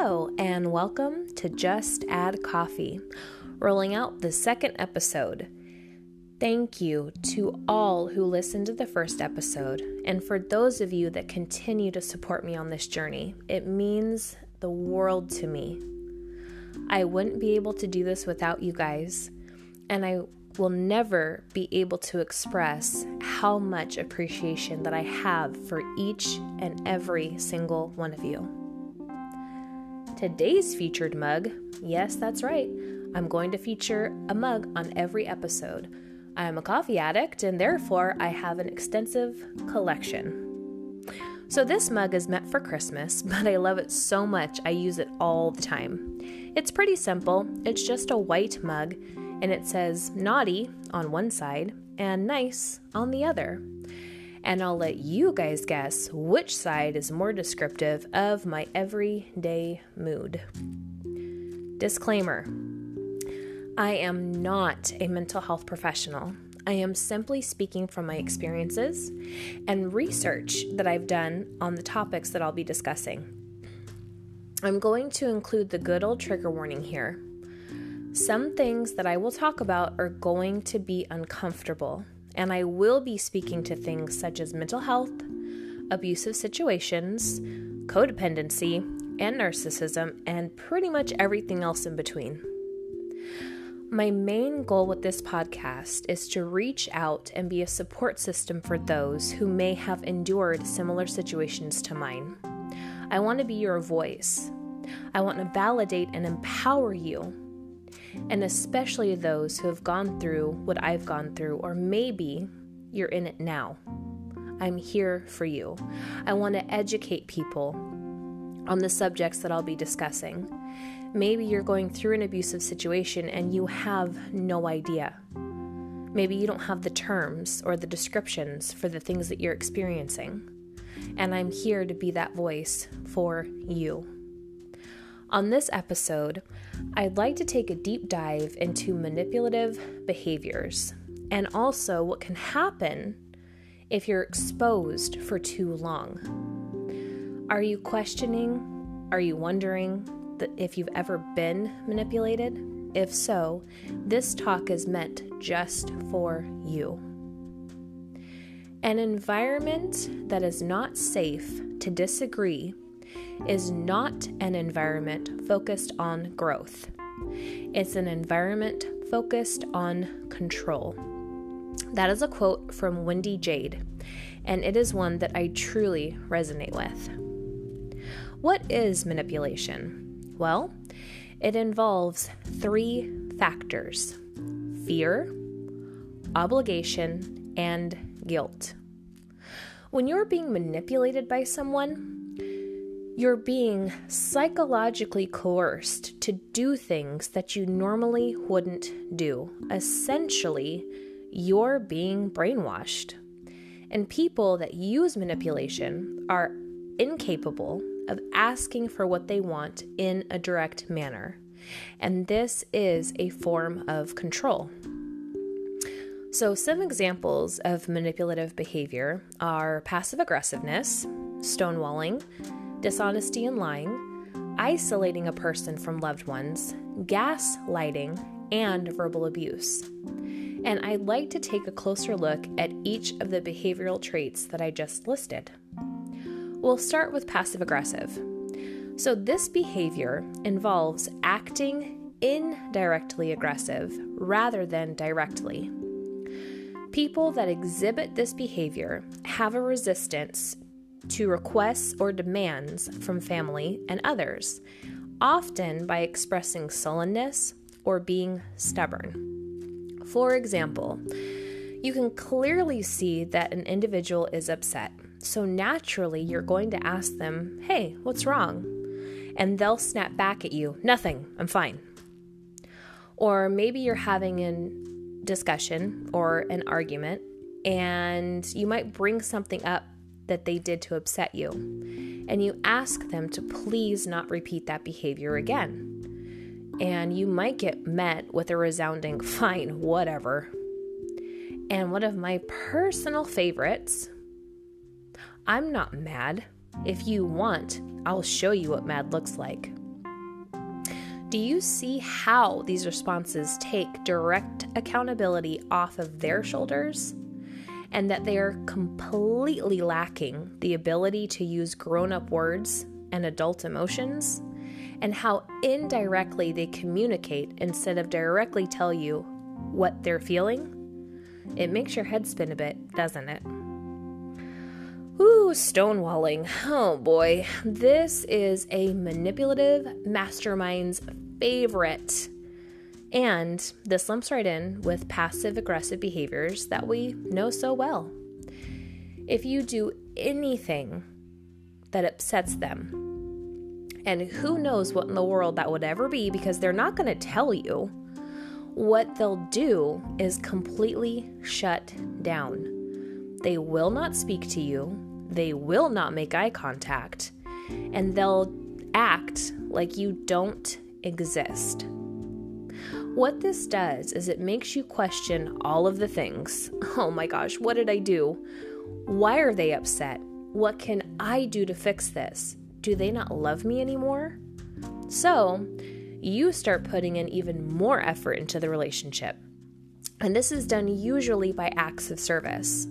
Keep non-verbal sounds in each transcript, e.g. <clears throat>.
Hello, and welcome to Just Add Coffee, rolling out the second episode. Thank you to all who listened to the first episode, and for those of you that continue to support me on this journey. It means the world to me. I wouldn't be able to do this without you guys, and I will never be able to express how much appreciation that I have for each and every single one of you. Today's featured mug, yes, that's right, I'm going to feature a mug on every episode. I am a coffee addict and therefore I have an extensive collection. So, this mug is meant for Christmas, <laughs> but I love it so much I use it all the time. It's pretty simple, it's just a white mug, and it says naughty on one side and nice on the other. And I'll let you guys guess which side is more descriptive of my everyday mood. Disclaimer I am not a mental health professional. I am simply speaking from my experiences and research that I've done on the topics that I'll be discussing. I'm going to include the good old trigger warning here. Some things that I will talk about are going to be uncomfortable, and I will be speaking to things such as mental health, abusive situations, codependency, and narcissism, and pretty much everything else in between. My main goal with this podcast is to reach out and be a support system for those who may have endured similar situations to mine. I want to be your voice. I want to validate and empower you, and especially those who have gone through what I've gone through, or maybe you're in it now. I'm here for you. I want to educate people on the subjects that I'll be discussing. Maybe you're going through an abusive situation and you have no idea. Maybe you don't have the terms or the descriptions for the things that you're experiencing. And I'm here to be that voice for you. On this episode, I'd like to take a deep dive into manipulative behaviors and also what can happen if you're exposed for too long. Are you questioning? Are you wondering? if you've ever been manipulated? If so, this talk is meant just for you. An environment that is not safe to disagree is not an environment focused on growth. It's an environment focused on control. That is a quote from Wendy Jade, and it is one that I truly resonate with. What is manipulation? Well, it involves three factors fear, obligation, and guilt. When you're being manipulated by someone, you're being psychologically coerced to do things that you normally wouldn't do. Essentially, you're being brainwashed. And people that use manipulation are incapable of asking for what they want in a direct manner. And this is a form of control. So, some examples of manipulative behavior are passive aggressiveness, stonewalling, dishonesty and lying, isolating a person from loved ones, gaslighting, and verbal abuse. And I'd like to take a closer look at each of the behavioral traits that I just listed. We'll start with passive aggressive. So, this behavior involves acting indirectly aggressive rather than directly. People that exhibit this behavior have a resistance to requests or demands from family and others, often by expressing sullenness or being stubborn. For example, you can clearly see that an individual is upset so naturally, you're going to ask them, Hey, what's wrong? And they'll snap back at you, Nothing, I'm fine. Or maybe you're having a discussion or an argument, and you might bring something up that they did to upset you. And you ask them to please not repeat that behavior again. And you might get met with a resounding, <laughs> fine, whatever. And one of my personal favorites I'm not mad. If you want, I'll show you what mad looks like. Do you see how these responses take direct accountability off of their shoulders? And that they are completely lacking the ability to use grown up words and adult emotions? And how indirectly they communicate instead of directly tell you what they're feeling? It makes your head spin a bit, doesn't it? Ooh, stonewalling. Oh boy. This is a manipulative mastermind's favorite. And this lumps right in with passive aggressive behaviors that we know so well. If you do anything that upsets them, and who knows what in the world that would ever be because they're not going to tell you, what they'll do is completely shut down. They will not speak to you they will not make eye contact, and they'll act like you don't exist. What this does is it makes you question all of the things. <laughs> Oh my gosh, what did I do? Why are they upset? What can I do to fix this? Do they not love me anymore? So, you start putting in even more effort into the relationship. And this is done usually by acts of service.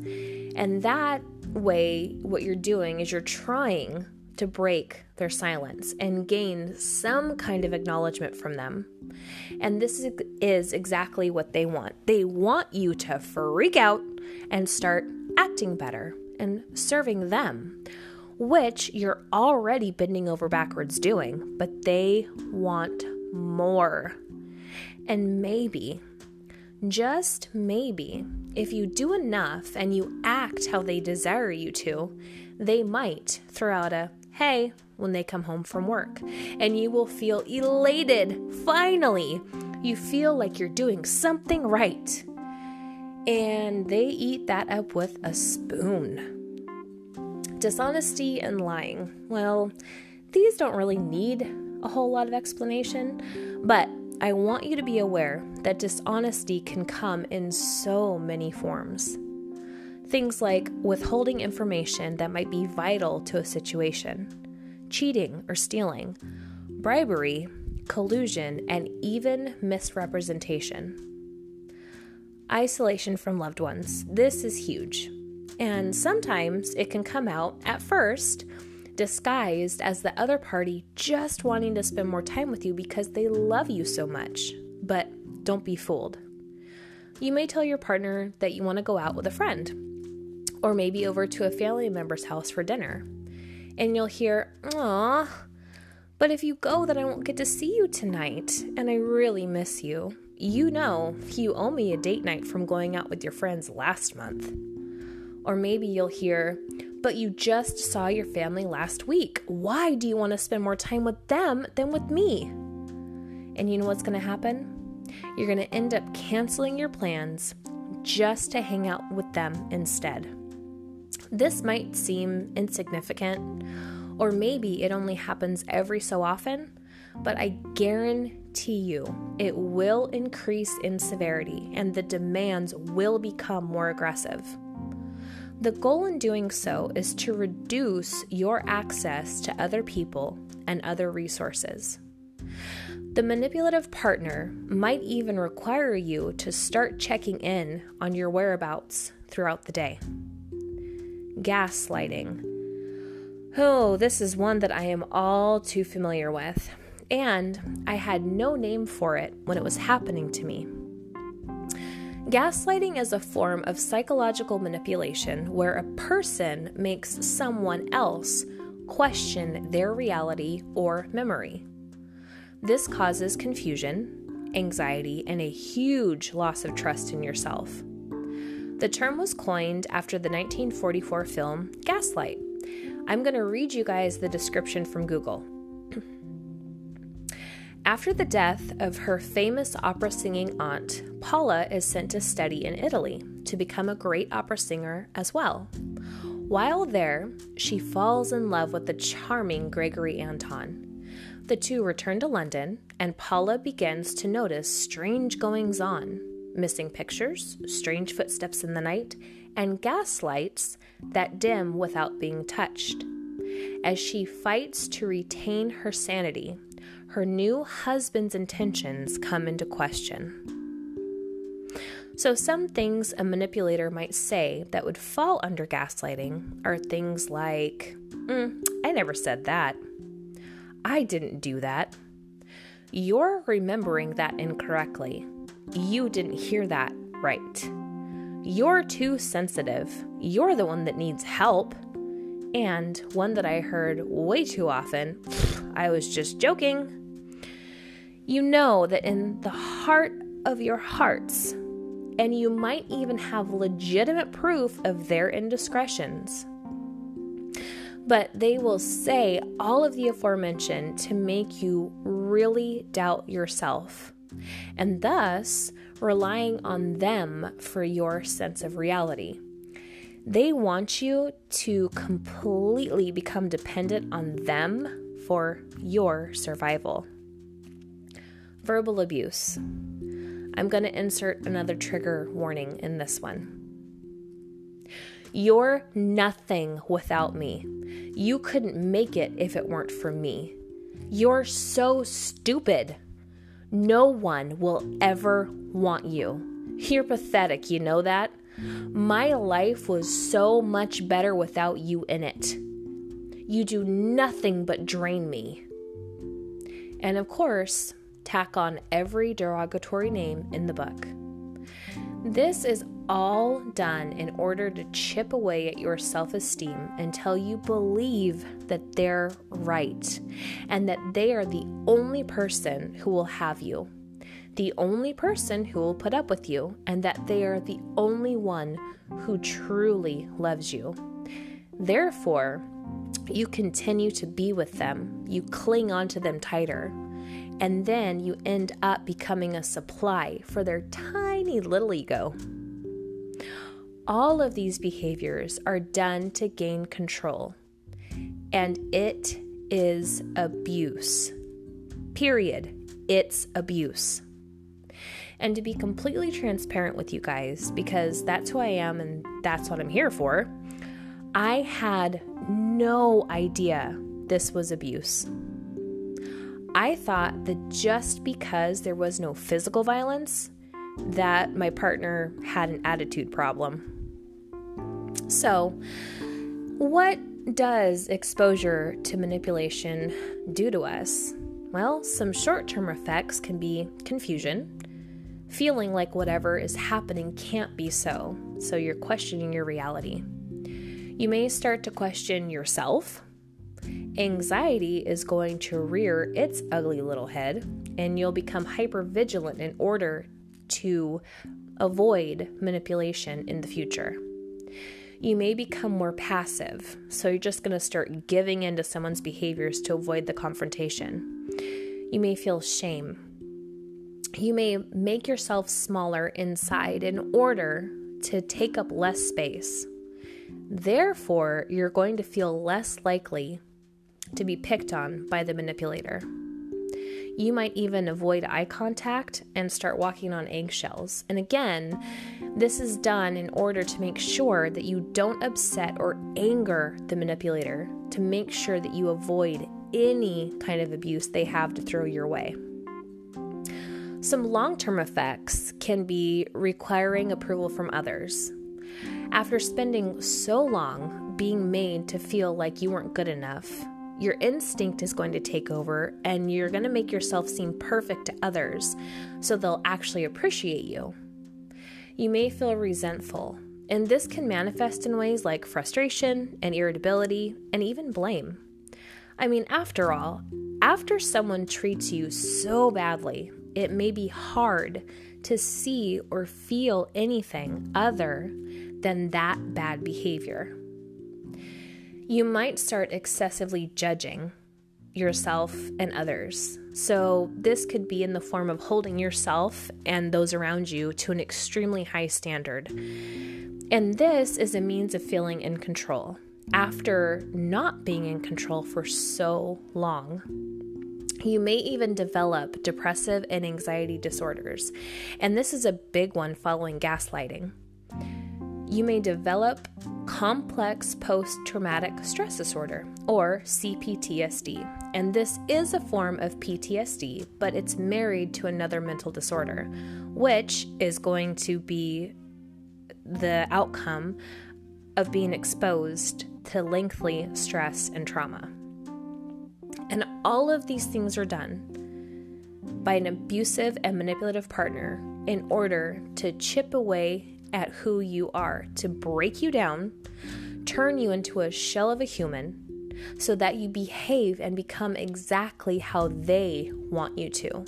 And that way, what you're doing is you're trying to break their silence and gain some kind of acknowledgement from them. And this is exactly what they want. They want you to freak out and start acting better and serving them, which you're already bending over backwards doing, but they want more. And maybe just maybe, if you do enough and you act how they desire you to, they might throw out a hey when they come home from work, and you will feel elated. Finally, you feel like you're doing something right. And they eat that up with a spoon. Dishonesty and lying. Well, these don't really need a whole lot of explanation, but I want you to be aware that dishonesty can come in so many forms. Things like withholding information that might be vital to a situation, cheating or stealing, bribery, collusion, and even misrepresentation. Isolation from loved ones. This is huge. And sometimes it can come out at first disguised as the other party just wanting to spend more time with you because they love you so much. But don't be fooled. You may tell your partner that you want to go out with a friend, or maybe over to a family member's house for dinner. And you'll hear, Aw, but if you go, then I won't get to see you tonight, and I really miss you. You know, you owe me a date night from going out with your friends last month. Or maybe you'll hear, but you just saw your family last week. Why do you want to spend more time with them than with me? And you know what's going to happen? You're going to end up canceling your plans just to hang out with them instead. This might seem insignificant, or maybe it only happens every so often, but I guarantee you it will increase in severity and the demands will become more aggressive. The goal in doing so is to reduce your access to other people and other resources. The manipulative partner might even require you to start checking in on your whereabouts throughout the day. Gaslighting. Oh, this is one that I am all too familiar with, and I had no name for it when it was happening to me. Gaslighting is a form of psychological manipulation where a person makes someone else question their reality or memory. This causes confusion, anxiety, and a huge loss of trust in yourself. The term was coined after the 1944 film Gaslight. I'm going to read you guys the description from Google. <clears throat> After the death of her famous opera singing aunt, Paula is sent to study in Italy to become a great opera singer as well. While there, she falls in love with the charming Gregory Anton. The two return to London, and Paula begins to notice strange goings on missing pictures, strange footsteps in the night, and gas lights that dim without being touched. As she fights to retain her sanity, her new husband's intentions come into question. So, some things a manipulator might say that would fall under gaslighting are things like, mm, I never said that. I didn't do that. You're remembering that incorrectly. You didn't hear that right. You're too sensitive. You're the one that needs help. And one that I heard way too often I was just joking. You know that in the heart of your hearts, and you might even have legitimate proof of their indiscretions. But they will say all of the aforementioned to make you really doubt yourself, and thus relying on them for your sense of reality. They want you to completely become dependent on them for your survival. Verbal abuse. I'm going to insert another trigger warning in this one. You're nothing without me. You couldn't make it if it weren't for me. You're so stupid. No one will ever want you. You're pathetic, you know that? My life was so much better without you in it. You do nothing but drain me. And of course, tack on every derogatory name in the book. This is all done in order to chip away at your self esteem until you believe that they're right and that they are the only person who will have you, the only person who will put up with you, and that they are the only one who truly loves you. Therefore, you continue to be with them, you cling onto them tighter, and then you end up becoming a supply for their tiny little ego. All of these behaviors are done to gain control, and it is abuse. Period. It's abuse. And to be completely transparent with you guys, because that's who I am and that's what I'm here for, I had no idea this was abuse. I thought that just because there was no physical violence, that my partner had an attitude problem. So, what does exposure to manipulation do to us? Well, some short term effects can be confusion, feeling like whatever is happening can't be so, so you're questioning your reality. You may start to question yourself Anxiety is going to rear its ugly little head, and you'll become hyper vigilant in order to avoid manipulation in the future. You may become more passive, so you're just going to start giving in to someone's behaviors to avoid the confrontation. You may feel shame. You may make yourself smaller inside in order to take up less space. Therefore, you're going to feel less likely to be picked on by the manipulator. You might even avoid eye contact and start walking on eggshells. And again, this is done in order to make sure that you don't upset or anger the manipulator, to make sure that you avoid any kind of abuse they have to throw your way. Some long term effects can be requiring approval from others. After spending so long being made to feel like you weren't good enough, your instinct is going to take over and you're going to make yourself seem perfect to others so they'll actually appreciate you. You may feel resentful, and this can manifest in ways like frustration and irritability and even blame. I mean, after all, after someone treats you so badly, it may be hard to see or feel anything other than that bad behavior you might start excessively judging yourself and others. So, this could be in the form of holding yourself and those around you to an extremely high standard. And this is a means of feeling in control after not being in control for so long. You may even develop depressive and anxiety disorders. And this is a big one following gaslighting you may develop complex post traumatic stress disorder, or CPTSD, And this is a form of PTSD, but it's married to another mental disorder, which is going to be the outcome of being exposed to lengthy stress and trauma. And all of these things are done by an abusive and manipulative partner in order to chip away at who you are, to break you down, turn you into a shell of a human, so that you behave and become exactly how they want you to.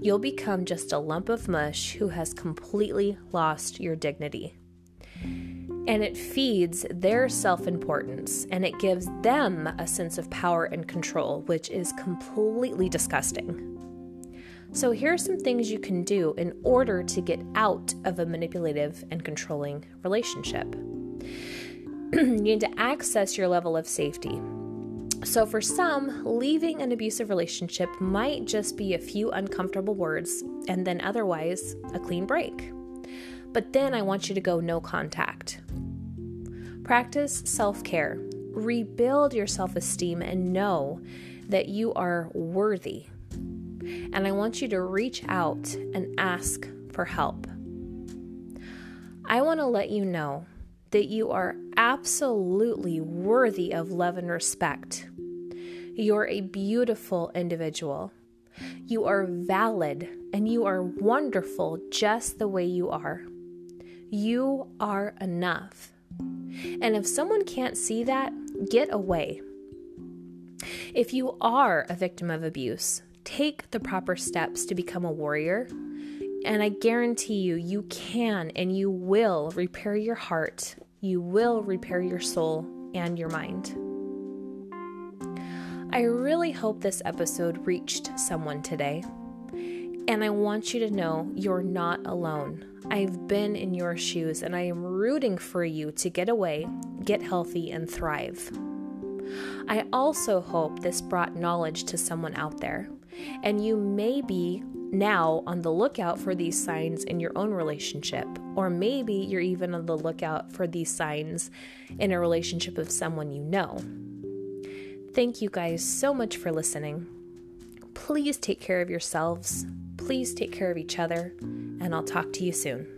You'll become just a lump of mush who has completely lost your dignity. And it feeds their self importance and it gives them a sense of power and control, which is completely disgusting. So, here are some things you can do in order to get out of a manipulative and controlling relationship. <clears throat> you need to access your level of safety. So, for some, leaving an abusive relationship might just be a few uncomfortable words and then otherwise a clean break. But then I want you to go no contact. Practice self care, rebuild your self esteem, and know that you are worthy. And I want you to reach out and ask for help. I want to let you know that you are absolutely worthy of love and respect. You're a beautiful individual. You are valid and you are wonderful just the way you are. You are enough. And if someone can't see that, get away. If you are a victim of abuse, take the proper steps to become a warrior. And I guarantee you, you can and you will repair your heart, you will repair your soul and your mind. I really hope this episode reached someone today. And I want you to know you're not alone. I've been in your shoes and I am rooting for you to get away, get healthy, and thrive. I also hope this brought knowledge to someone out there, and you may be now on the lookout for these signs in your own relationship, or maybe you're even on the lookout for these signs in a relationship of someone you know. Thank you guys so much for listening. Please take care of yourselves Please take care of each other, and I'll talk to you soon.